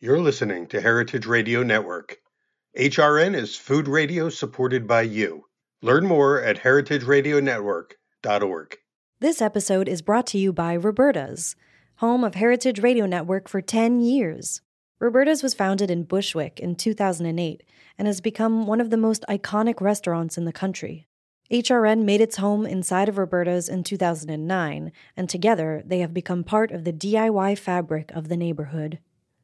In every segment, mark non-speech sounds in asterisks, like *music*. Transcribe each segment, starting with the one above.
You're listening to Heritage Radio Network. HRN is food radio supported by you. Learn more at heritageradionetwork.org. This episode is brought to you by Roberta's, home of Heritage Radio Network for 10 years. Roberta's was founded in Bushwick in 2008 and has become one of the most iconic restaurants in the country. HRN made its home inside of Roberta's in 2009, and together they have become part of the DIY fabric of the neighborhood.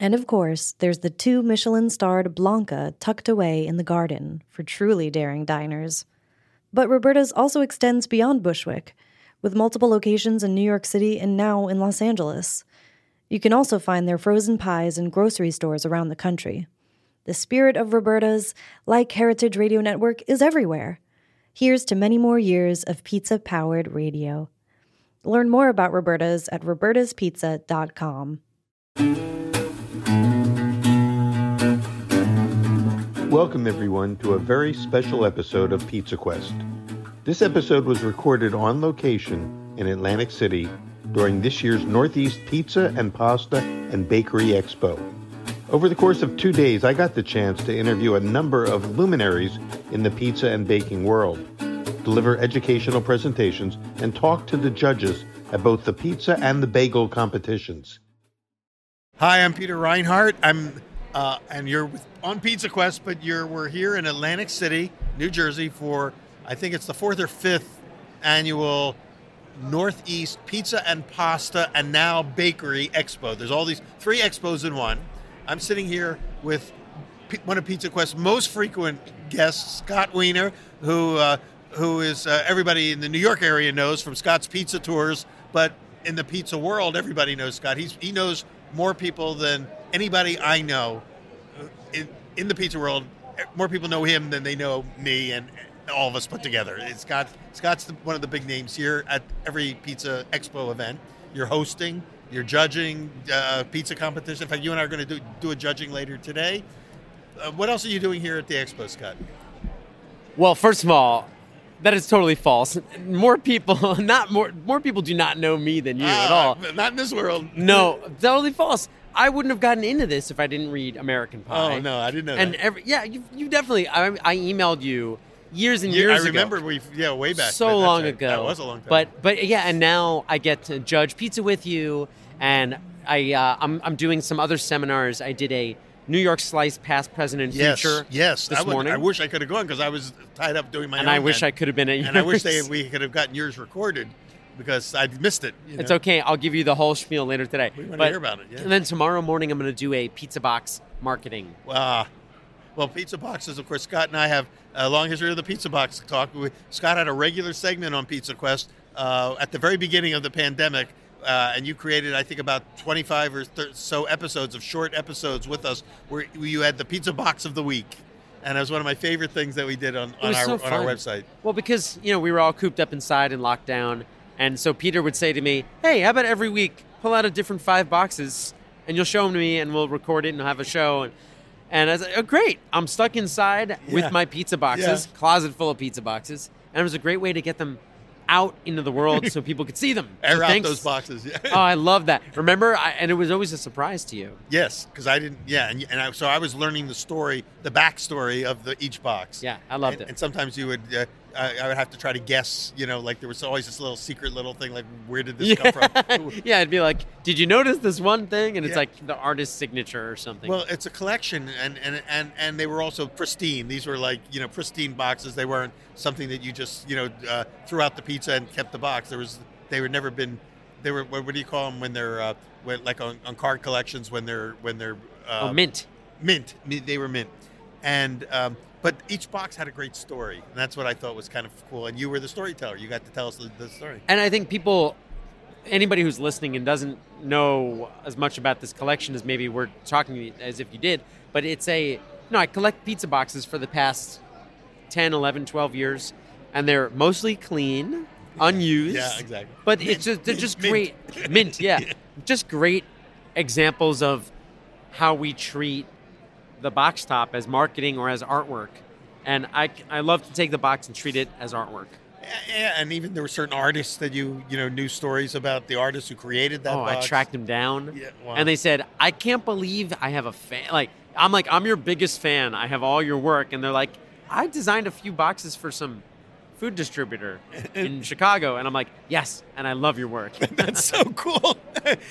And of course, there's the two Michelin starred Blanca tucked away in the garden for truly daring diners. But Roberta's also extends beyond Bushwick, with multiple locations in New York City and now in Los Angeles. You can also find their frozen pies in grocery stores around the country. The spirit of Roberta's, like Heritage Radio Network, is everywhere. Here's to many more years of pizza powered radio. Learn more about Roberta's at robertaspizza.com. Welcome, everyone, to a very special episode of Pizza Quest. This episode was recorded on location in Atlantic City during this year's Northeast Pizza and Pasta and Bakery Expo. Over the course of two days, I got the chance to interview a number of luminaries in the pizza and baking world, deliver educational presentations, and talk to the judges at both the pizza and the bagel competitions. Hi, I'm Peter Reinhart. I'm uh, and you're on Pizza Quest, but you're we're here in Atlantic City, New Jersey, for I think it's the fourth or fifth annual Northeast Pizza and Pasta and now Bakery Expo. There's all these three expos in one. I'm sitting here with P- one of Pizza Quest's most frequent guests, Scott Wiener, who uh, who is uh, everybody in the New York area knows from Scott's Pizza Tours, but in the pizza world, everybody knows Scott. He's he knows more people than anybody I know in, in the pizza world. More people know him than they know me and all of us put together. It's Scott. Scott's the, one of the big names here at every Pizza Expo event. You're hosting, you're judging uh, pizza competition. In fact, you and I are going to do, do a judging later today. Uh, what else are you doing here at the expo, Scott? Well, first of all, that is totally false. More people, *laughs* not more, more people do not know me than you ah, at all. Not in this world. No, totally false. I wouldn't have gotten into this if I didn't read American Pie. Oh no, I didn't know and that. Every, yeah, you, you definitely. I, I emailed you years and years ago. I ago. remember we yeah way back so long right. ago. That was a long time. But but yeah, and now I get to judge pizza with you, and I uh, I'm I'm doing some other seminars. I did a New York Slice Past, Present, and yes, Future. Yes, this I would, morning. I wish I could have gone because I was tied up doing my and. I wish then. I could have been at yours. And I wish they we could have gotten yours recorded because I missed it. you It's okay. I'll give you the whole spiel later today. We wanna hear about it, yeah. And then tomorrow morning, I'm going to do a pizza box marketing. Uh, well, pizza boxes, of course. Scott and I have a long history of the pizza box talk. We, Scott had a regular segment on Pizza Quest uh, at the very beginning of the pandemic, uh, and you created, I think, about 25 or so episodes of short episodes with us, where you had the pizza box of the week, and it was one of my favorite things that we did on, on our so on our website. Well, because you know we were all cooped up inside and locked down, and so Peter would say to me, "Hey, how about every week pull out a different five boxes, and you'll show them to me, and we'll record it and have a show." And, and I was like, "Oh, great! I'm stuck inside Yeah. with my pizza boxes, Yeah. closet full of pizza boxes, and it was a great way to get them out into the world so *laughs* people could see them. Air So out those boxes. Yeah. oh, I love that. Remember, I, and it was always a surprise to you. Yes, because I didn't. Yeah, and, and I, so I was learning the story, the backstory of the each box. Yeah, I loved and, it. And sometimes you would, uh, I, I would have to try to guess. You know, like there was always this little secret little thing, like where did this come from? *laughs* yeah, it'd be like, did you notice this one thing? And it's Yeah. like the artist's signature or something. Well, it's a collection, and, and and and they were also pristine. These were like you know pristine boxes. They weren't something that you just you know uh, threw out the pizza and kept the box. There was they were never been. They were what, what do you call them when they're uh, when, like on, on card collections when they're when they're uh, oh, mint. mint. They were mint, and um, but each box had a great story, and that's what I thought was kind of cool. And you were the storyteller. You got to tell us the, the story. And I think people, anybody who's listening and doesn't know as much about this collection as maybe we're talking as if you did, but it's a No, I collect pizza boxes for the past 10, 11, 12 years, and they're mostly clean, *laughs* unused. Yeah, exactly. But Mint. it's just, they're just *laughs* Mint. great. Mint, yeah. *laughs* Just great examples of how we treat the box top as marketing or as artwork. And I, I love to take the box and treat it as artwork. Yeah, and even there were certain artists that you you know knew stories about the artists who created that. oh, I tracked them down. Yeah, wow. And they said, I can't believe I have a fan. Like, I'm like, I'm your biggest fan. I have all your work. And they're like, I designed a few boxes for some food distributor *laughs* in Chicago. And I'm like, yes. And I love your work. *laughs* That's so *laughs* cool,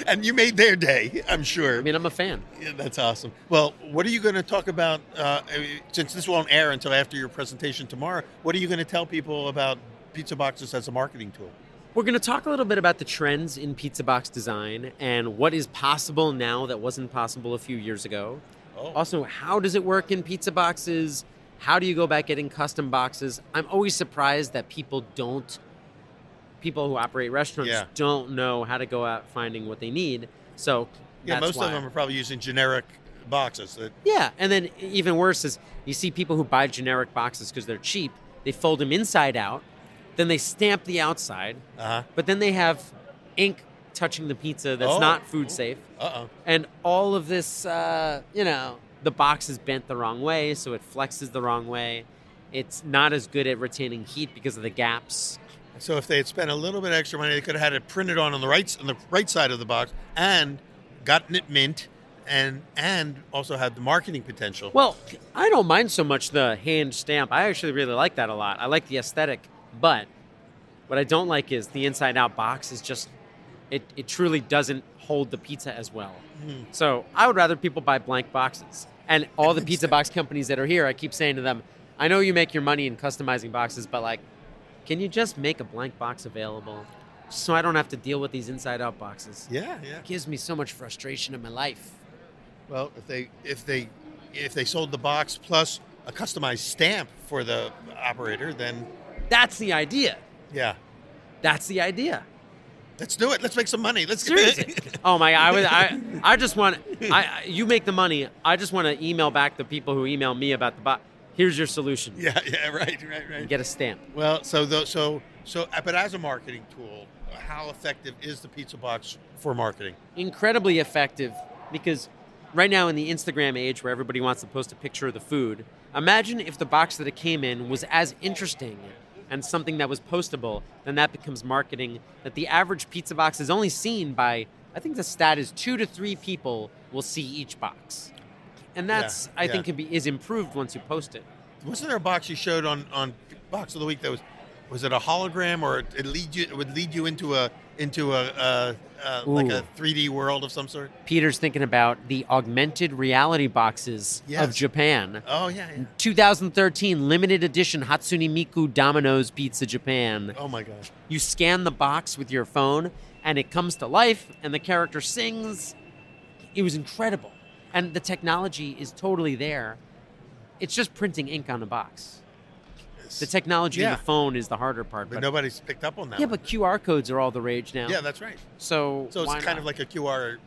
and you made their day. I'm sure. I mean, I'm a fan. Yeah, that's awesome. Well, what are you going to talk about? Uh, since this won't air until after your presentation tomorrow, what are you going to tell people about pizza boxes as a marketing tool? We're going to talk a little bit about the trends in pizza box design and what is possible now that wasn't possible a few years ago. Oh, Also, how does it work in pizza boxes? How do you go about getting custom boxes? I'm always surprised that people don't, people who operate restaurants Yeah. don't know how to go out finding what they need. So, yeah, most why. of them are probably using generic boxes. That, Yeah, and then even worse is you see people who buy generic boxes because they're cheap. They fold them inside out, then they stamp the outside, uh-huh. but then they have ink touching the pizza that's Oh. not food safe. Uh oh. And all of this, uh, you know, the box is bent the wrong way, so it flexes the wrong way. It's not as good at retaining heat because of the gaps. So if they had spent a little bit extra money, they could have had it printed on on the right on the right side of the box and gotten it mint, and and also had the marketing potential. Well, I don't mind so much the hand stamp. I actually really like that a lot. I like the aesthetic, but what I don't like is the inside out box is just it, it truly doesn't hold the pizza as well. Hmm. So I would rather people buy blank boxes. And all the pizza box companies that are here, I keep saying to them, I know you make your money in customizing boxes, but like, can you just make a blank box available so I don't have to deal with these inside out boxes? yeah, yeah. It gives me so much frustration in my life. Well, if they if they if they sold the box plus a customized stamp for the operator, then That's the idea. yeah, That's the idea. Let's do it. Let's make some money. Let's Seriously. oh my god, I, was, I I just want *laughs* I you make the money. I just want to email back the people who email me about the box. Here's your solution. yeah, yeah, right, right, right. Get a stamp. Well, so the, so so, uh, but as a marketing tool, how effective is the pizza box for marketing? Incredibly effective because right now in the Instagram age where everybody wants to post a picture of the food, imagine if the box that it came in was as interesting and something that was postable, then that becomes marketing that the average pizza box is only seen by I think the stat is 2 to 3 people will see each box. And that's Yeah, I yeah. think can be is improved once you post it. Wasn't there a box you showed on on box of the week that was was it a hologram or it lead you it would lead you into a into a, uh uh like a 3D world of some sort? Peter's thinking about the augmented reality boxes Yes. of Japan. Oh yeah, yeah. 2013 limited edition Hatsune Miku Domino's Pizza Japan. Oh my gosh. You scan the box with your phone and it comes to life and the character sings. It was incredible. And the technology is totally there. It's just printing ink on a box. The technology in Yeah. the phone is the harder part. But But, nobody's picked up on that. yeah, one. but QR codes are all the rage now. yeah, that's right. So, So it's kind not? of like a QR uh,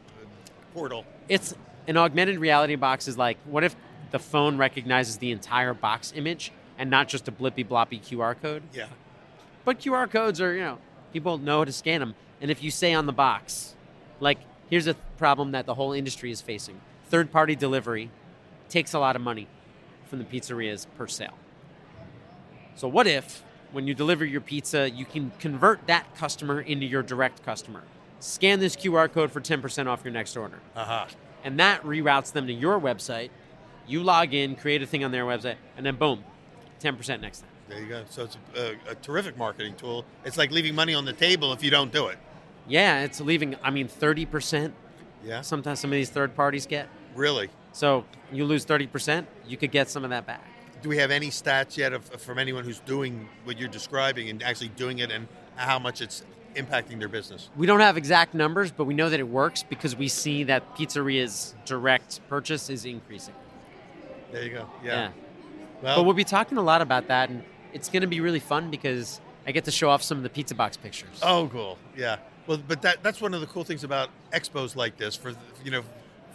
portal. it's an augmented reality box is like what if the phone recognizes the entire box image and not just a blippy bloppy QR code? Yeah. But QR codes are, you know, people know how to scan them. And if you say on the box, like, here's a problem that the whole industry is facing third party delivery takes a lot of money from the pizzerias per sale. So, what if when you deliver your pizza, you can convert that customer into your direct customer? Scan this QR code for 10% off your next order. Uh-huh. And that reroutes them to your website. You log in, create a thing on their website, and then boom, 10% next time. There you go. So it's a, a, a terrific marketing tool. It's like leaving money on the table if you don't do it. Yeah, it's leaving, I mean, 30% Yeah. sometimes some of these third parties get. Really. So you lose 30%, you could get some of that back. Do we have any stats yet of, from anyone who's doing what you're describing and actually doing it and how much it's impacting their business? We don't have exact numbers, but we know that it works because we see that pizzeria's direct purchase is increasing. There you go. Yeah. Yeah. Well, But we'll be talking a lot about that, and it's going to be really fun because I get to show off some of the pizza box pictures. Oh, cool. Yeah. Well, but that that's one of the cool things about expos like this for you know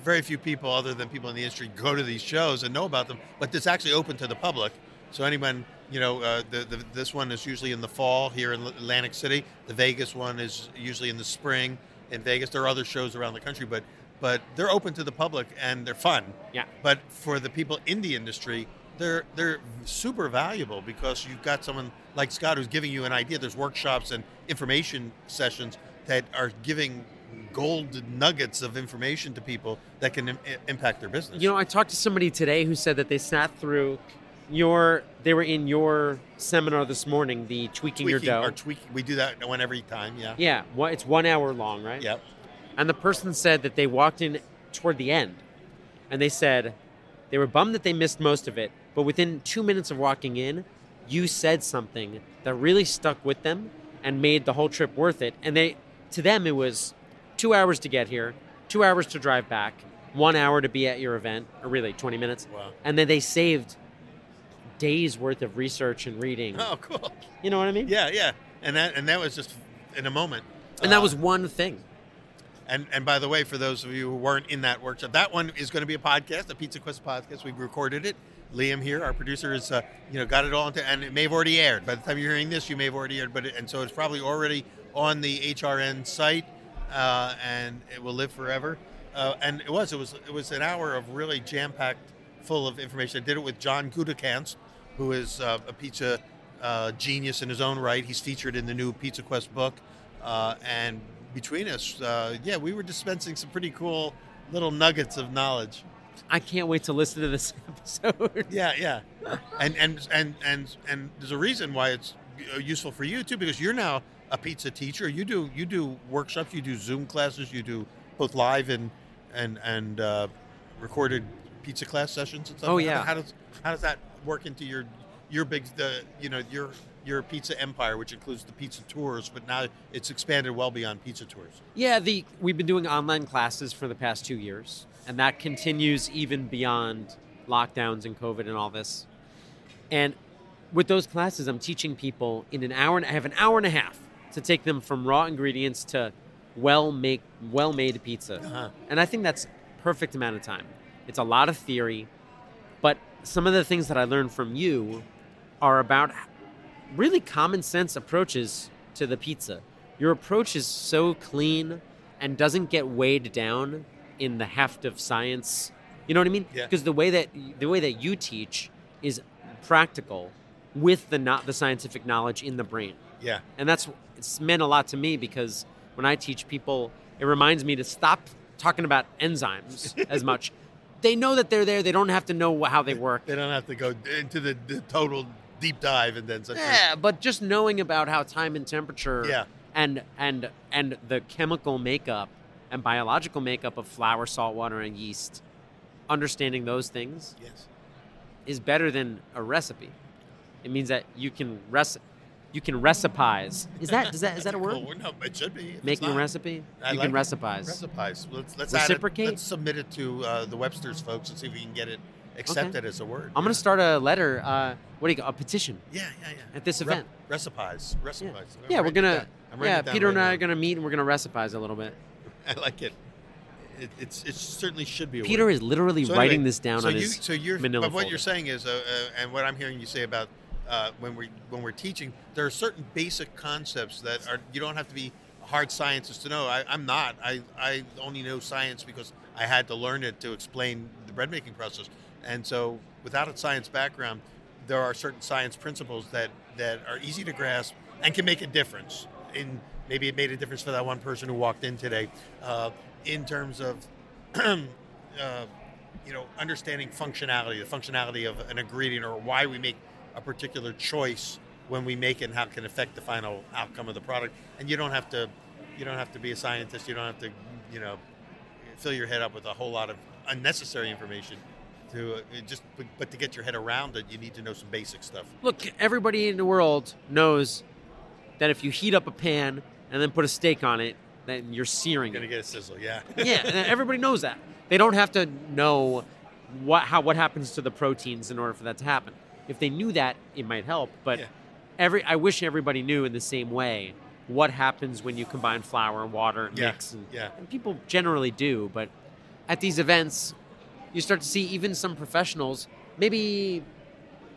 very few people, other than people in the industry, go to these shows and know about them. But it's actually open to the public. So anyone, you know, uh, the, the, this one is usually in the fall here in Atlantic City. The Vegas one is usually in the spring in Vegas. There are other shows around the country, but but they're open to the public and they're fun. Yeah. But for the people in the industry, they're they're super valuable because you've got someone like Scott who's giving you an idea. There's workshops and information sessions that are giving gold nuggets of information to people that can Im- impact their business. You know, I talked to somebody today who said that they sat through your they were in your seminar this morning, the tweaking, your dough. Or tweaking. We do that one every time. Yeah. Yeah, one- it's one hour long, right? Yep. And the person said that they walked in toward the end, and they said they were bummed that they missed most of it, but within two minutes of walking in, you said something that really stuck with them and made the whole trip worth it. And they, to them, it was two hours to get here, two hours to drive back, one hour to be at your event, or really 20 minutes. Wow. And then they saved days worth of research and reading. Oh, cool. You know what I mean? Yeah, yeah. And that and that was just in a moment. And that Uh, was one thing. And and by the way, for those of you who weren't in that workshop, that one is going to be a podcast, a Pizza Quest podcast. We've recorded it. Liam here, our producer, is uh, you know got it all into, and it may have already aired. By the time you're hearing this, you may have already aired, but it, and so it's probably already on the HRN site, uh, and it will live forever. Uh, and it was it was it was an hour of really jam packed, full of information. I did it with John Gutekunst, who is uh, a pizza uh, genius in his own right. He's featured in the new Pizza Quest book, uh, and between us, uh, yeah, we were dispensing some pretty cool little nuggets of knowledge. I can't wait to listen to this *laughs* episode. Yeah, yeah, and and and and and there's a reason why it's useful for you too, because you're now a pizza teacher. You do you do workshops, you do Zoom classes, you do both live and and and uh, recorded pizza class sessions and stuff. Oh, How- yeah. How, does how does that work into your your big the you know your your pizza empire, which includes the pizza tours, but now it's expanded well beyond pizza tours. Yeah, the we've been doing online classes for the past two years, and that continues even beyond lockdowns and COVID and all this. And with those classes, I'm teaching people in an hour. And I have an hour and a half to take them from raw ingredients to well make well made pizza, Uh-huh. and I think that's perfect amount of time. It's a lot of theory, but some of the things that I learned from you are about really common sense approaches to the pizza. Your approach is so clean and doesn't get weighed down in the heft of science. You know what I mean? Yeah. Because the way that the way that you teach is practical with the not the scientific knowledge in the brain. Yeah, And that's it's meant a lot to me because when I teach people, it reminds me to stop talking about enzymes as *laughs* much. They know that they're there. They don't have to know how they work. they don't have to go into the, the total deep dive and then such. Yeah, but just knowing about how time and temperature Yeah. and and and the chemical makeup and biological makeup of flour, salt water, and yeast, understanding those things Yes. is better than a recipe. It means that you can rec- you can recipize. Is that is that is that a word? *laughs* Cool. No, it should be. If it's Making a recipe? I you like can it. recipize. Recipize. Let's let's Reciprocate? Add it, let's submit it to uh, the Webster's folks and see if we can get it accepted as a word. I'm yeah. gonna start a letter. Uh, what do you go? A petition Yeah, yeah, yeah. at this Rep- event. Recipize. Recipize. I'm yeah, we're gonna. down. I'm writing Yeah, Peter right and I now. are gonna meet and we're gonna recipize a little bit. *laughs* I like it. It, it's it certainly should be. A Peter word. is literally So writing anyway, this down so on you, his so you're, manila But what folder. you're saying is, uh, uh, and what I'm hearing you say about uh, when we when we're teaching, there are certain basic concepts that are you don't have to be a hard scientist to know. I, I'm not. I I only know science because I had to learn it to explain the bread making process. And so, without a science background, there are certain science principles that that are easy to grasp and can make a difference. In maybe it made a difference for that one person who walked in today, uh, in terms of *clears throat* uh, you know, understanding functionality, the functionality of an ingredient, or why we make a particular choice when we make it, and how it can affect the final outcome of the product. And you don't have to, you don't have to be a scientist. You don't have to, you know, fill your head up with a whole lot of unnecessary information. To uh, just, but, to get your head around it, you need to know some basic stuff. Look, everybody in the world knows that if you heat up a pan and then put a steak on it, then you're searing it. You're it. gonna get a sizzle, yeah. *laughs* yeah, and everybody knows that. They don't have to know what how what happens to the proteins in order for that to happen. If they knew that, it might help. But Yeah. every I wish everybody knew in the same way what happens when you combine flour and water and Yeah, mix. And, yeah. and people generally do, but at these events, you start to see even some professionals maybe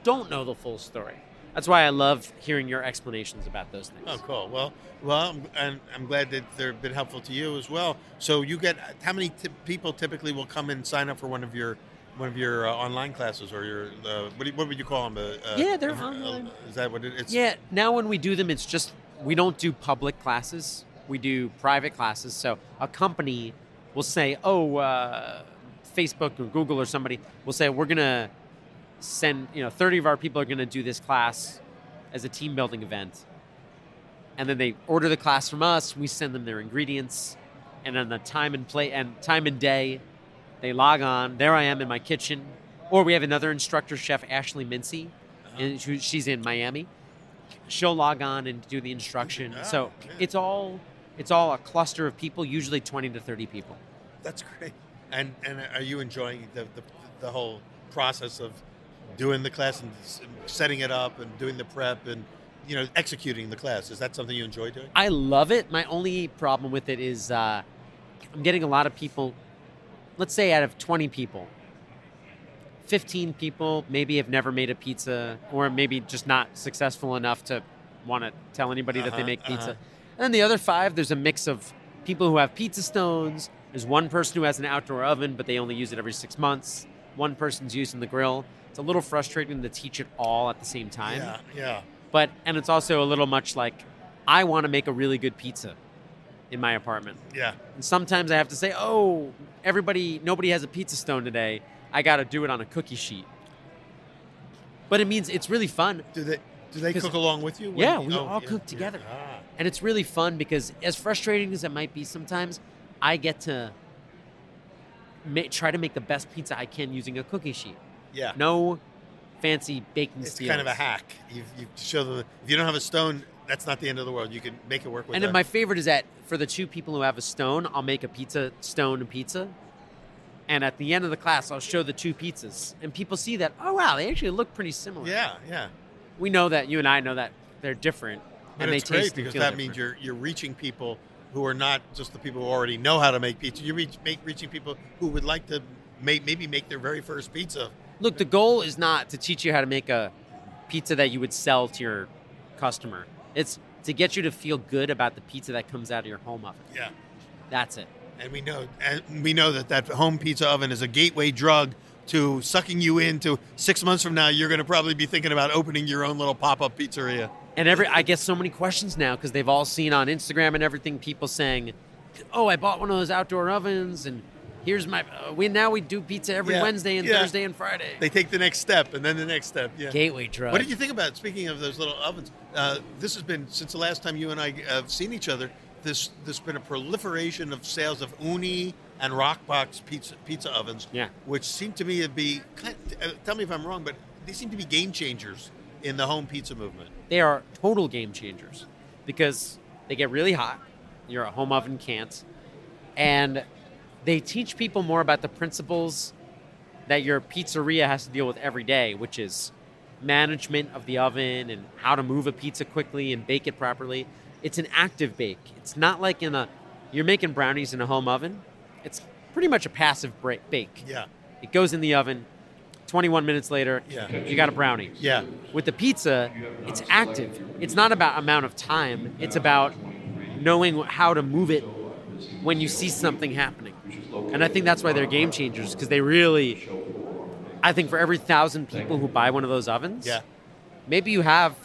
don't know the full story. That's why I love hearing your explanations about those things. Oh, cool. Well, well, I'm, and I'm glad that they've been helpful to you as well. So you get how many t- people typically will come and sign up for one of your one of your uh, online classes or your uh, what, do you, what would you call them? Uh, Yeah, they're uh, online. Is that what it, it's? Yeah, now when we do them, it's just we don't do public classes. We do private classes. So a company will say, "Oh, uh, Facebook or Google or somebody will say we're gonna send you know 30 of our people are gonna do this class as a team building event," and then they order the class from us. We send them their ingredients, and then the time and play and time and day, they log on. There I am in my kitchen, or we have another instructor, Chef Ashley Mincy, and she- she's in Miami she'll log on and do the instruction. So it's all it's all a cluster of people, usually twenty to thirty people. That's great. And and are you enjoying the the, the whole process of doing the class and setting it up and doing the prep and you know executing the class? Is that something you enjoy doing? I love it. My only problem with it is uh, I'm getting a lot of people. Let's say out of twenty people, fifteen people maybe have never made a pizza, or maybe just not successful enough to want to tell anybody that they Uh-huh, make pizza. uh-huh. And then the other five, there's a mix of people who have pizza stones. There's one person who has an outdoor oven, but they only use it every six months. One person's using the grill. It's a little frustrating to teach it all at the same time. Yeah, yeah. But and it's also a little much like I want to make a really good pizza in my apartment. Yeah. And sometimes I have to say, "Oh, everybody nobody has a pizza stone today. I got to do it on a cookie sheet." But it means it's really fun Do they do they cook along with you? when Yeah, we oh, all yeah, cook yeah. together. Ah, and it's really fun because as frustrating as it might be sometimes, I get to ma- try to make the best pizza I can using a cookie sheet. yeah. No fancy baking It's kind of a hack. You, you show them if you don't have a stone, that's not the end of the world. You can make it work with And that. then my favorite is that for the two people who have a stone, I'll make a pizza stone pizza. And at the end of the class, I'll show the two pizzas, and people see that. Oh wow, they actually look pretty similar. yeah, yeah. we know that you and I know that they're different, But and they great taste and because that different. means you're you're reaching people who are not just the people who already know how to make pizza. You're reach, make, reaching people who would like to may, maybe make their very first pizza. Look, the goal is not to teach you how to make a pizza that you would sell to your customer. It's to get you to feel good about the pizza that comes out of your home oven. Yeah. That's it. And we know and we know that that home pizza oven is a gateway drug to sucking you into six months from now. You're going to probably be thinking about opening your own little pop up pizzeria. And every I get so many questions now because they've all seen on Instagram and everything people saying, "Oh, I bought one of those outdoor ovens, and here's my uh, we now we do pizza every Yeah, Wednesday and yeah. Thursday and Friday." They take the next step and then the next step. Yeah. Gateway drug. What did you think about speaking of those little ovens? Uh, this has been since the last time you and I have seen each other. This there's been a proliferation of sales of Ooni and Roccbox pizza pizza ovens. Yeah. which seem to me to be. kind- uh, Tell me if I'm wrong, but they seem to be game changers in the home pizza movement. They are total game changers because they get really hot. Your home oven can't, and they teach people more about the principles that your pizzeria has to deal with every day, which is management of the oven and how to move a pizza quickly and bake it properly. It's an active bake. It's not like in a you're making brownies in a home oven. It's pretty much a passive bake. Yeah, It goes in the oven. 21 minutes later, Yeah. you got a brownie. yeah, With the pizza, it's active. It's not about amount of time. It's about knowing how to move it when you see something happening. And I think that's why they're game changers because they really. I think for every thousand people who buy one of those ovens, yeah. maybe you have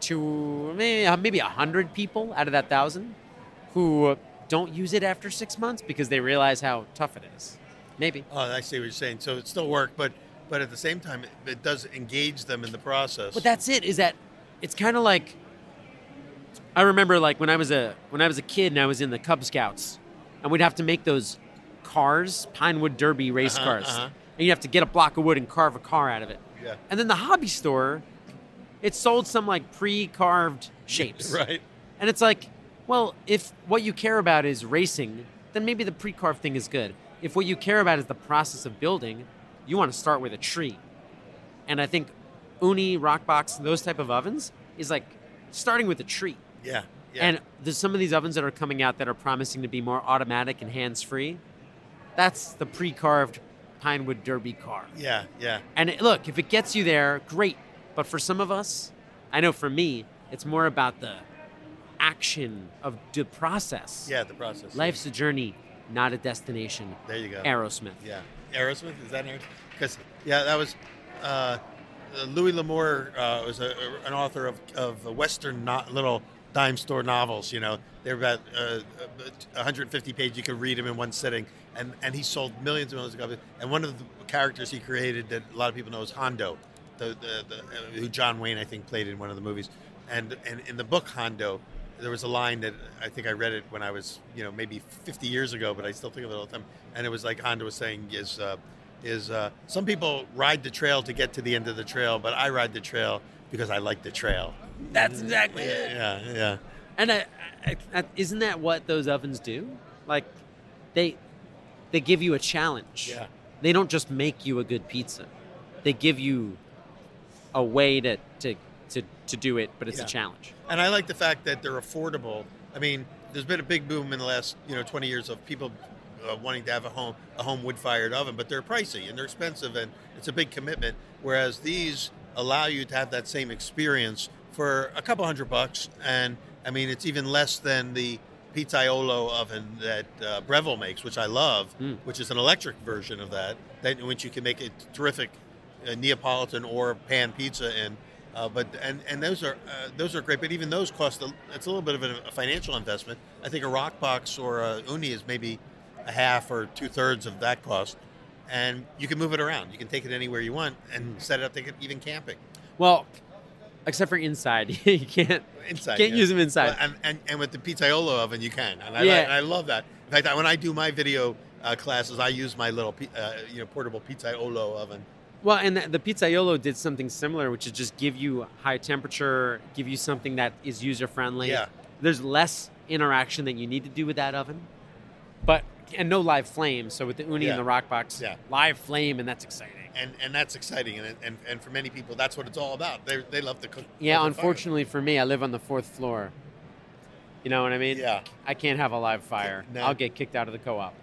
two, maybe maybe a hundred people out of that thousand who don't use it after six months because they realize how tough it is. Maybe. Oh, I see what you're saying. So it still work, but but at the same time, it, it does engage them in the process. But that's it. Is that it's kind of like I remember like when I was a when I was a kid and I was in the Cub Scouts, and we'd have to make those cars, Pinewood Derby race Uh-huh, cars, uh-huh. and you'd have to get a block of wood and carve a car out of it. yeah, And then the hobby store, it sold some like pre-carved *laughs* shapes, right. and it's like, well, if what you care about is racing, then maybe the pre-carved thing is good. If what you care about is the process of building, you want to start with a tree. And I think Ooni, Roccbox, those type of ovens is like starting with a tree. Yeah, yeah. And there's some of these ovens that are coming out that are promising to be more automatic and hands-free. That's the pre-carved Pinewood Derby car. Yeah, yeah. And it, look, if it gets you there, great. But for some of us, I know for me, it's more about the action of the process. Yeah, the process. Life's a journey, not a destination. There you go. Aerosmith. Yeah, Aerosmith is that because yeah, that was uh, Louis L'Amour uh, was a, an author of, of Western no- little dime store novels. You know, they're about uh, 150 pages. You could read them in one sitting, and and he sold millions and millions of copies. And one of the characters he created that a lot of people know is Hondo, the, the, the who John Wayne I think played in one of the movies. And and in the book Hondo, there was a line that I think I read it when I was, you know, maybe 50 years ago, but I still think of it all the time. And it was like Hondo was saying is, uh, is uh, some people ride the trail to get to the end of the trail, but I ride the trail because I like the trail. That's exactly it. Yeah, yeah. And I, I, I, isn't that what those ovens do? Like, they they give you a challenge. Yeah. They don't just make you a good pizza. They give you a way to to to, to do it, but it's Yeah. a challenge. And I like the fact that they're affordable. I mean, there's been a big boom in the last, you know, 20 years of people uh, wanting to have a home a home wood fired oven, but they're pricey and they're expensive and it's a big commitment. Whereas these allow you to have that same experience for a couple hundred bucks, and I mean, it's even less than the Pizzaiolo oven that uh, Breville makes, which I love, Mm. which is an electric version of that, that in which you can make a terrific uh, Neapolitan or pan pizza in. Uh, but and and those are uh, those are great, but even those cost a, it's a little bit of a, a financial investment. I think a Roccbox or a Ooni is maybe a half or two thirds of that cost, and you can move it around. You can take it anywhere you want and set it up. It even camping Well, except for inside, *laughs* you can't inside. can't yeah. use them inside. Well, and, and and with the pizzaiolo oven, you can, and I Yeah. I love that. In fact, I- when I do my video uh, classes, I use my little uh, you know portable pizzaiolo oven. Well, and the, the Pizzaiolo did something similar, which is just give you high temperature, give you something that is user friendly. Yeah. There's less interaction that you need to do with that oven, but and no live flame. So with the Ooni Yeah. and the Roccbox, Yeah. live flame, and that's exciting. and and that's exciting and and, and for many people that's what it's all about they, they love to cook Yeah, over fire. unfortunately for me, I live on the fourth floor. You know what I mean? yeah I can't have a live fire. No. I'll get kicked out of the co-op.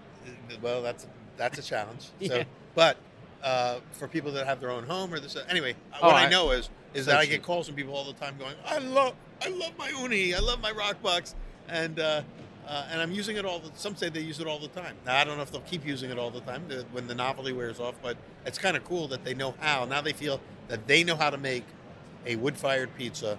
well that's that's a challenge *laughs* so Yeah. but uh, for people that have their own home or this anyway Oh, what I, I- know is is so that I get calls from people all the time going I love I love my Ooni I love my Roccbox and uh, uh, and I'm using it all the some say they use it all the time. Now I don't know if they'll keep using it all the time the, when the novelty wears off but it's kind of cool that they know how now they feel that they know how to make a wood-fired pizza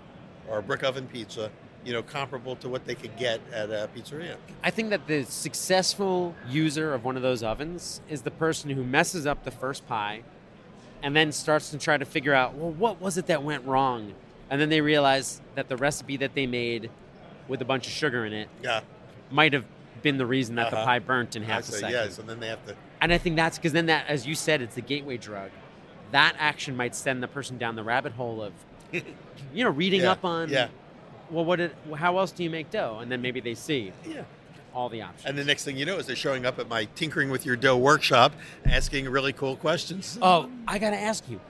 or a brick oven pizza you know comparable to what they could get at a pizzeria. I think that the successful user of one of those ovens is the person who messes up the first pie and then starts to try to figure out, well, what was it that went wrong? And then they realize that the recipe that they made with a bunch of sugar in it yeah might have been the reason that the Uh-huh. pie burnt in I half a say second. yes and then they have to And I think that's because then that, as you said, it's the gateway drug. That action might send the person down the rabbit hole of, you know, reading Yeah, up on, yeah. well, what did, how else do you make dough? And then maybe they see yeah all the options. And the next thing you know is they're showing up at my Tinkering with Your Dough workshop asking really cool questions. Oh, I got to ask you,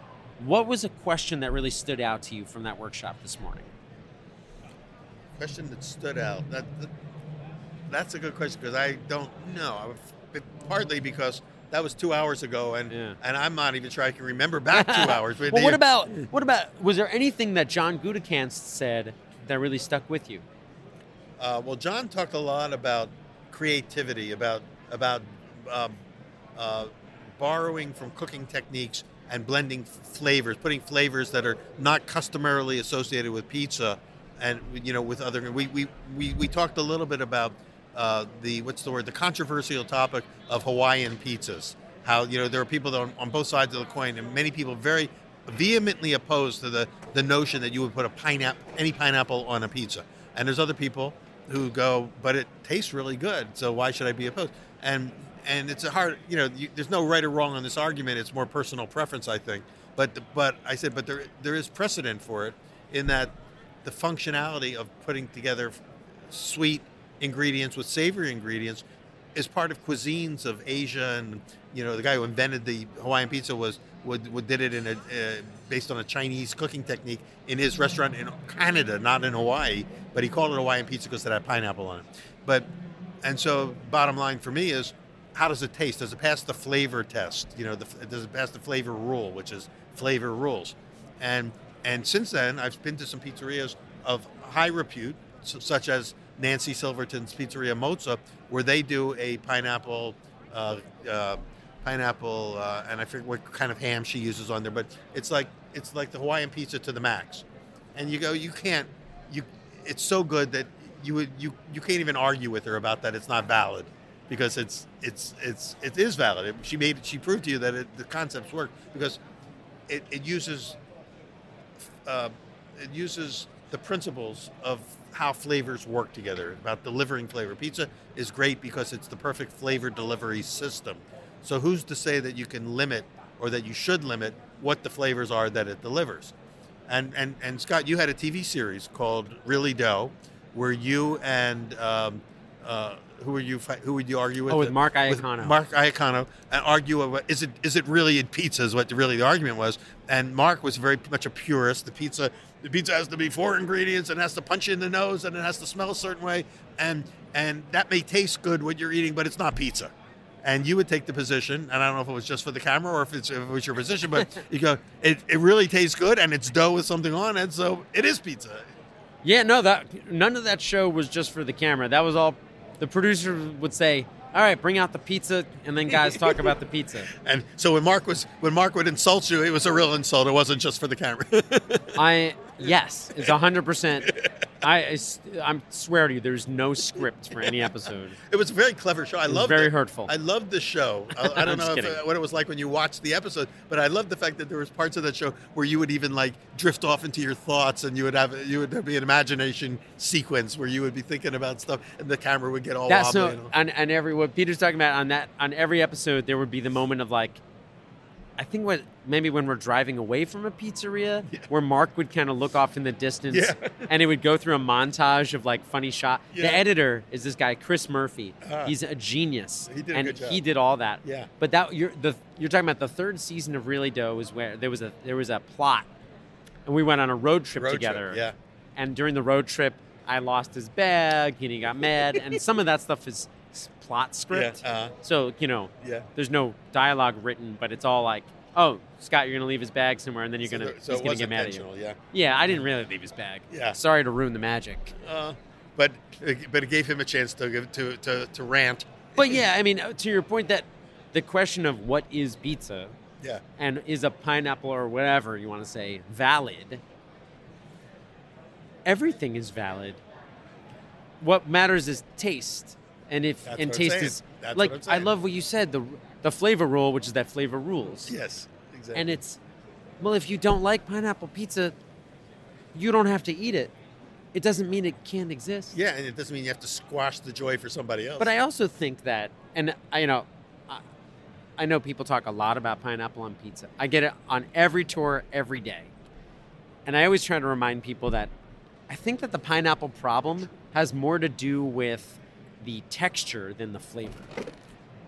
what was a question that really stood out to you from that workshop this morning? Question that stood out. That, that- That's a good question because I don't know. I would, but partly because that was two hours ago and, Yeah. and I'm not even sure I can remember back two *laughs* hours. Well, what about what about was there anything that John Gutekunst said that really stuck with you? Uh, well, John talked a lot about creativity, about about um, uh, borrowing from cooking techniques and blending flavors, putting flavors that are not customarily associated with pizza, and you know with other. We we we, we talked a little bit about uh, the what's the word? The controversial topic of Hawaiian pizzas. How you know there are people that are on, both sides of the coin, and many people very vehemently opposed to the the notion that you would put a pineapple any pineapple on a pizza. And there's other people who go, but it tastes really good, so why should I be opposed? And and it's a hard, you know, you, there's no right or wrong on this argument. It's more personal preference, I think. But but I said, but there there is precedent for it in that the functionality of putting together sweet ingredients with savory ingredients is part of cuisines of Asia, and you know the guy who invented the Hawaiian pizza was would, would did it in a uh, based on a Chinese cooking technique in his restaurant in Canada, not in Hawaii, but he called it Hawaiian pizza because it had pineapple on it. But and so bottom line for me is how does it taste? Does it pass the flavor test? You know, the, does it pass the flavor rule, which is flavor rules? And and since then, I've been to some pizzerias of high repute, s- such as Nancy Silverton's Pizzeria Mozza, where they do a pineapple, uh, uh, pineapple, uh, and I forget what kind of ham she uses on there, but it's like it's like the Hawaiian pizza to the max. And you go, you can't, you, it's so good that you would you you can't even argue with her about that. It's not valid because it's it's it's it is valid. She made she proved to you that it, the concepts work because it, it uses uh, it uses the principles of how flavors work together about delivering flavor. Pizza is great because it's the perfect flavor delivery system. So who's to say that you can limit or that you should limit what the flavors are that it delivers? And and and Scott, you had a TV series called Really Dough, where you and um, uh, who were you who would you argue with? Oh, with Mark With Iacono. Mark Iacono, and argue about is it is it really in pizza? Is what really the argument was. And Mark was very much a purist. The pizza the pizza has to be four ingredients and has to punch you in the nose and it has to smell a certain way and and that may taste good what you're eating, but it's not pizza. And you would take the position, and I don't know if it was just for the camera or if, it's, if it was your position, but *laughs* you go, it, it really tastes good and it's dough with something on it, so it is pizza. Yeah, no, that none of that show was just for the camera. That was all. The producer would say, "All right, bring out the pizza," and then guys talk about the pizza. *laughs* And so when Mark was when Mark would insult you, it was a real insult. It wasn't just for the camera. *laughs* I yes, it's hundred percent. I, I swear to you, there's no script for any episode. *laughs* it was a very clever show. I loved very it. hurtful. I loved the show. I, I *laughs* don't know if, uh, what it was like when you watched the episode, but I loved the fact that there was parts of that show where you would even like drift off into your thoughts, and you would have you would be an imagination sequence where you would be thinking about stuff, and the camera would get all That's wobbly. no, and on every what Peter's talking about on that on every episode, there would be the moment of like, I think what maybe when we're driving away from a pizzeria, *laughs* Yeah. where Mark would kind of look off in the distance, Yeah. *laughs* and it would go through a montage of like funny shot. Yeah. The editor is this guy Chris Murphy. Ah. He's a genius, He and he did all that. Yeah. But that you're the you're talking about the third season of Really Dough is where there was a there was a plot, and we went on a road trip Road trip, together. yeah. And during the road trip, I lost his bag, and he got mad, and some of that stuff is plot script. Yeah, uh-huh. So you know, Yeah. there's no dialogue written, but it's all like, "Oh, Scott, you're gonna leave his bag somewhere, and then you're So gonna there- so he's gonna get mad at you." yeah. Yeah, I didn't really leave his bag. Yeah. Sorry to ruin the magic. Uh, but but it gave him a chance to give to to, to rant. But yeah, I mean, to your point that the question of what is pizza Yeah. and is a pineapple or whatever you want to say valid? Everything is valid. What matters is taste, and if That's and taste is That's like I love what you said the the flavor rule, which is that flavor rules, Yes. Exactly. and it's well if you don't like pineapple pizza, you don't have to eat it. It doesn't mean it can't exist. yeah, and it doesn't mean you have to squash the joy for somebody else. But I also think that, and I, you know, I, I know people talk a lot about pineapple on pizza. I get it on every tour, every day, and I always try to remind people that I think that the pineapple problem has more to do with the texture than the flavor.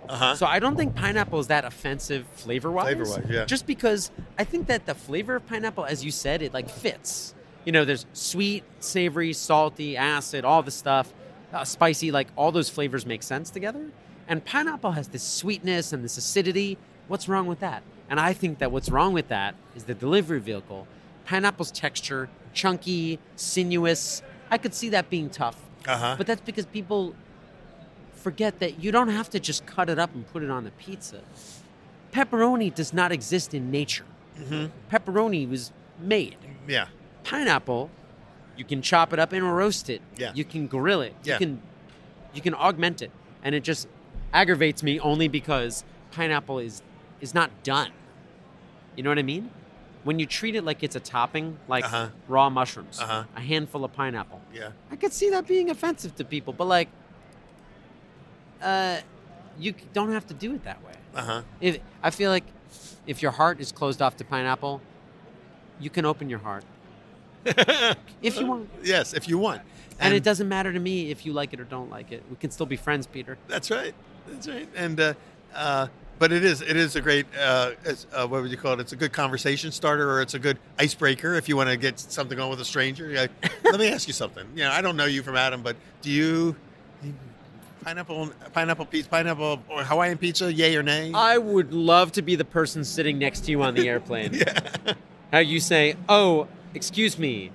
uh-huh. So I don't think pineapple is that offensive flavor-wise. Flavor-wise, yeah. Just because I think that the flavor of pineapple, as you said, it like fits. You know, there's sweet, savory, salty, acid, all the stuff, uh, spicy. Like all those flavors make sense together. And pineapple has this sweetness and this acidity. What's wrong with that? And I think that what's wrong with that is the delivery vehicle. Pineapple's texture, chunky, sinuous. I could see that being tough. Uh-huh. But that's because people forget that you don't have to just cut it up and put it on a pizza. Pepperoni does not exist in nature. Mm-hmm. Pepperoni was made. yeah. Pineapple, you can chop it up and roast it. Yeah. You can grill it. Yeah. You can you can augment it. And it just aggravates me only because pineapple is is not done. You know what I mean? When you treat it like it's a topping, like Uh-huh. raw mushrooms, Uh-huh. a handful of pineapple. Yeah. I could see that being offensive to people, but like, uh, you don't have to do it that way. Uh-huh. If I feel like if your heart is closed off to pineapple, you can open your heart *laughs* if you want, Yes, if you want. and, it doesn't matter to me if you like it or don't like it. We can still be friends, Peter. That's right. That's right. And uh, uh, but it is it is a great uh, uh, what would you call it? It's a good conversation starter, or it's a good icebreaker if you want to get something on with a stranger. Like, *laughs* Let me ask you something. You know, I don't know you from Adam, but do you pineapple, pineapple pizza, pineapple or Hawaiian pizza, yay or nay? I would love to be the person sitting next to you on the *laughs* airplane. yeah. How you say, "Oh, excuse me,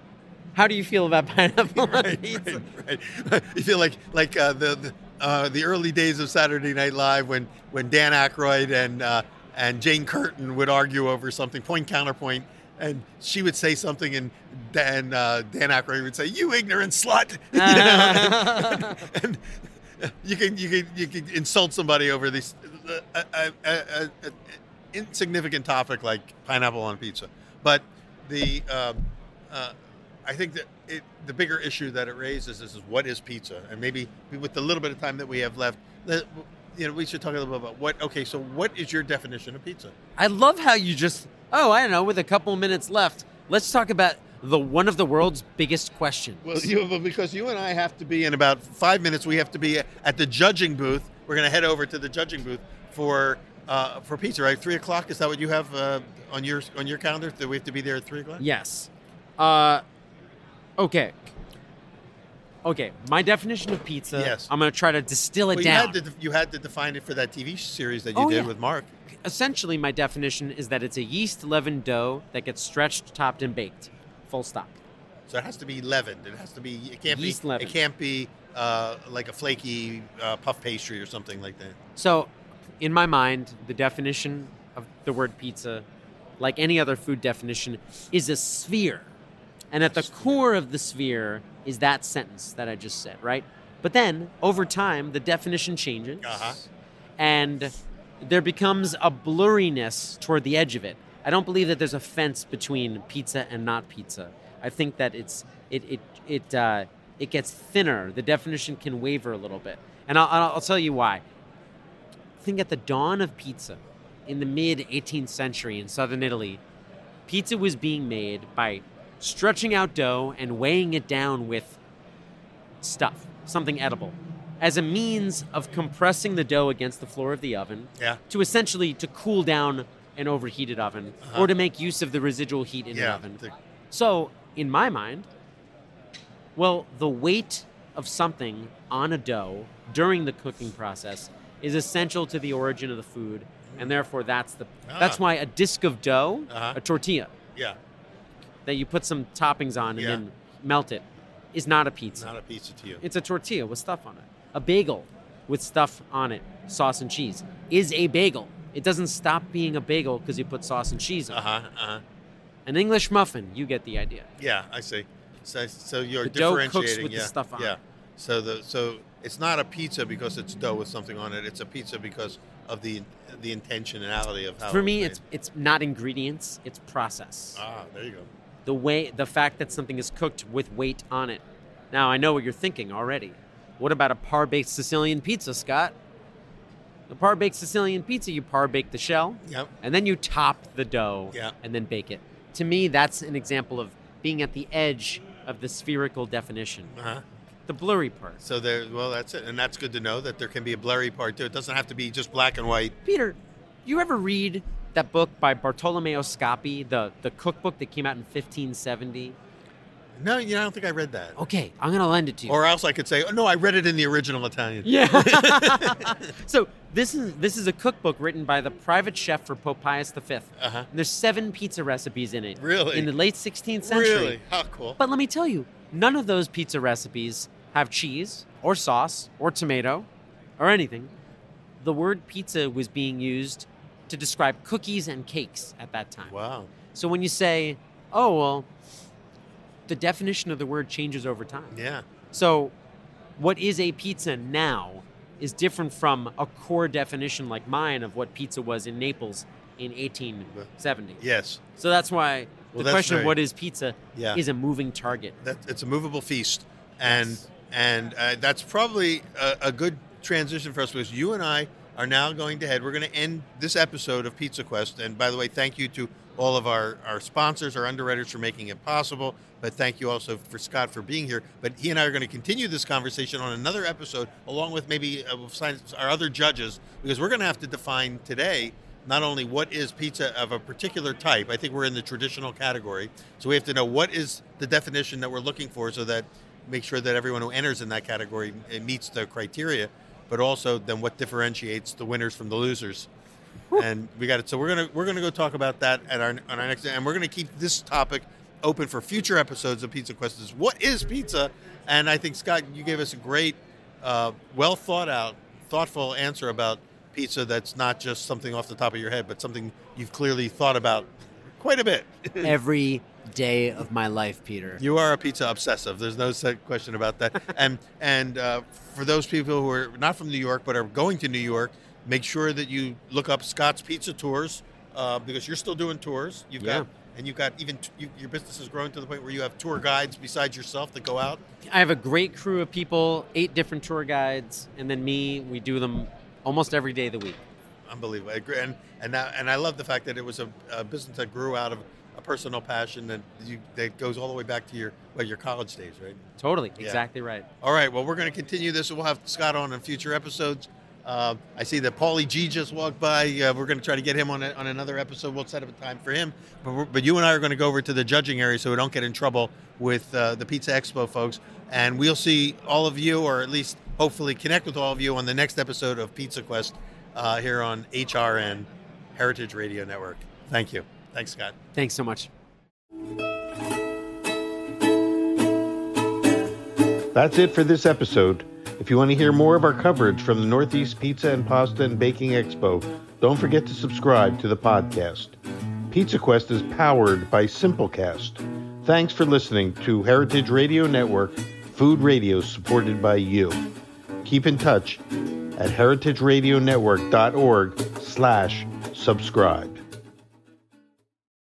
how do you feel about *laughs* pineapple right, pizza?" right, right. *laughs* You feel like like uh, the the, uh, the early days of Saturday Night Live when when Dan Aykroyd and uh, and Jane Curtin would argue over something, point counterpoint, and she would say something, and Dan uh, Dan Aykroyd would say, "You ignorant slut," you know, and, and *laughs* you can you can you can insult somebody over this insignificant topic like pineapple on pizza, but the um, uh, I think that it, the bigger issue that it raises is, is what is pizza, and maybe with the little bit of time that we have left, you know, we should talk a little bit about what. Okay, so what is your definition of pizza? I love how you just, oh, I don't know, with a couple minutes left, let's talk about the one of the world's biggest questions. Well, you, because you and I have to be in about five minutes. We have to be at the judging booth. We're going to head over to the judging booth for uh, for pizza. Right, three o'clock. Is that what you have uh, on your on your calendar? That we have to be there at three o'clock. Yes. Uh, okay. Okay, my definition of pizza. Yes. I'm going to try to distill it Well, you down. had to you had to define it for that TV series that you Oh, did yeah. with Mark. Essentially, my definition is that it's a yeast leavened dough that gets stretched, topped, and baked. Full stop. So it has to be leavened. It has to be. It can't Yeast be. leavened. It can't be uh, like a flaky uh, puff pastry or something like that. So, in my mind, the definition of the word pizza, like any other food definition, is a sphere. And at the core of the sphere is that sentence that I just said, right? But then, over time, the definition changes. Uh-huh. And there becomes a blurriness toward the edge of it. I don't believe that there's a fence between pizza and not pizza. I think that it's it it it uh, it gets thinner. The definition can waver a little bit, and I'll, I'll tell you why. I think at the dawn of pizza, in the mid 18th century in southern Italy, pizza was being made by stretching out dough and weighing it down with stuff, something edible, as a means of compressing the dough against the floor of the oven Yeah. to essentially to cool down an overheated oven Uh-huh. or to make use of the residual heat in the Yeah. oven. the- So, in my mind, well, the weight of something on a dough during the cooking process is essential to the origin of the food, and therefore that's the that's Ah. why a disc of dough, Uh-huh. a tortilla yeah. that you put some toppings on and Yeah. then melt it, is not a pizza. Not a pizza to you. It's a tortilla with stuff on it. A bagel with stuff on it, sauce and cheese, is a bagel. It doesn't stop being a bagel because you put sauce and cheese on Uh huh. Uh huh. An English muffin, you get the idea. Yeah, I see. So, so you're The dough cooks differentiating. with the yeah. stuff on Yeah. So the so it's not a pizza because it's dough with something on it. It's a pizza because of the the intentionality of how. For me, it's it's not ingredients, it's process. ah. There you go. The way the fact that something is cooked with weight on it. Now I know what you're thinking already. What about a par baked Sicilian pizza, Scott? The par baked Sicilian pizza, you par bake the shell, Yep. and then you top the dough Yeah. and then bake it. To me, that's an example of being at the edge of the spherical definition, Uh huh. the blurry part. So there. Well, that's it, and that's good to know that there can be a blurry part too. It doesn't have to be just black and white. Peter, you ever read that book by Bartolomeo Scappi, the, the cookbook that came out in 1570? No, you know, I don't think I read that. Okay, I'm going to lend it to you. Or else I could say, oh, no, I read it in the original Italian. Yeah. *laughs* *laughs* so this is this is a cookbook written by the private chef for Pope Pius V. Uh-huh. And there's seven pizza recipes in it. Really? In the late 16th century. Really? How cool. But let me tell you, none of those pizza recipes have cheese or sauce or tomato or anything. The word pizza was being used to describe cookies and cakes at that time. Wow. So when you say, "Oh, well, the definition of the word changes over time." Yeah. So, what is a pizza now is different from a core definition like mine of what pizza was in Naples in 1870. Yes. So that's why Well, the that's question very- of what is pizza Yeah. is a moving target. that it's a movable feast, and Yes. and uh, that's probably a, a good transition for us because you and I are now going to head. We're going to end this episode of Pizza Quest, and by the way, thank you to all of our our sponsors, our underwriters for making it possible. But thank you also for Scott for being here. But he and I are going to continue this conversation on another episode, along with maybe uh, our other judges, because we're going to have to define today not only what is pizza of a particular type, I think we're in the traditional category. So we have to know what is the definition that we're looking for so that make sure that everyone who enters in that category meets the criteria. but also then what differentiates the winners from the losers. And we got it. So we're gonna we're gonna go talk about that at our on our next, and we're gonna keep this topic open for future episodes of Pizza Quest. Is what is pizza? And I think Scott, you gave us a great, uh, well thought out, thoughtful answer about pizza. That's not just something off the top of your head, but something you've clearly thought about quite a bit. *laughs* Every day of my life, Peter. You are a pizza obsessive. There's no question about that. and and uh, for those people who are not from New York but are going to New York, make sure that you look up Scott's Pizza Tours uh, because you're still doing tours. You've Yeah. got and you've got even you, your business is growing to the point where you have tour guides besides yourself that go out. I have a great crew of people, eight different tour guides, and then me. We do them almost every day of the week. Unbelievable. And and that, and I love the fact that it was a, a business that grew out of a personal passion that you that goes all the way back to your well, your college days, right? Totally, Yeah. exactly right. All right. Well, we're going to continue this. and We'll have Scott on in future episodes. Uh, I see that Paulie Gee just walked by. Uh, we're going to try to get him on a, on another episode. We'll set up a time for him. But, but you and I are going to go over to the judging area so we don't get in trouble with uh, the Pizza Expo folks. And we'll see all of you, or at least hopefully connect with all of you on the next episode of Pizza Quest uh, here on HRN Heritage Radio Network. Thank you. Thanks, Scott. Thanks so much. That's it for this episode. If you want to hear more of our coverage from the Northeast Pizza and Pasta and Baking Expo, don't forget to subscribe to the podcast. Pizza Quest is powered by Simplecast. Thanks for listening to Heritage Radio Network, food radio supported by you. Keep in touch at heritageradionetwork.org slash subscribe.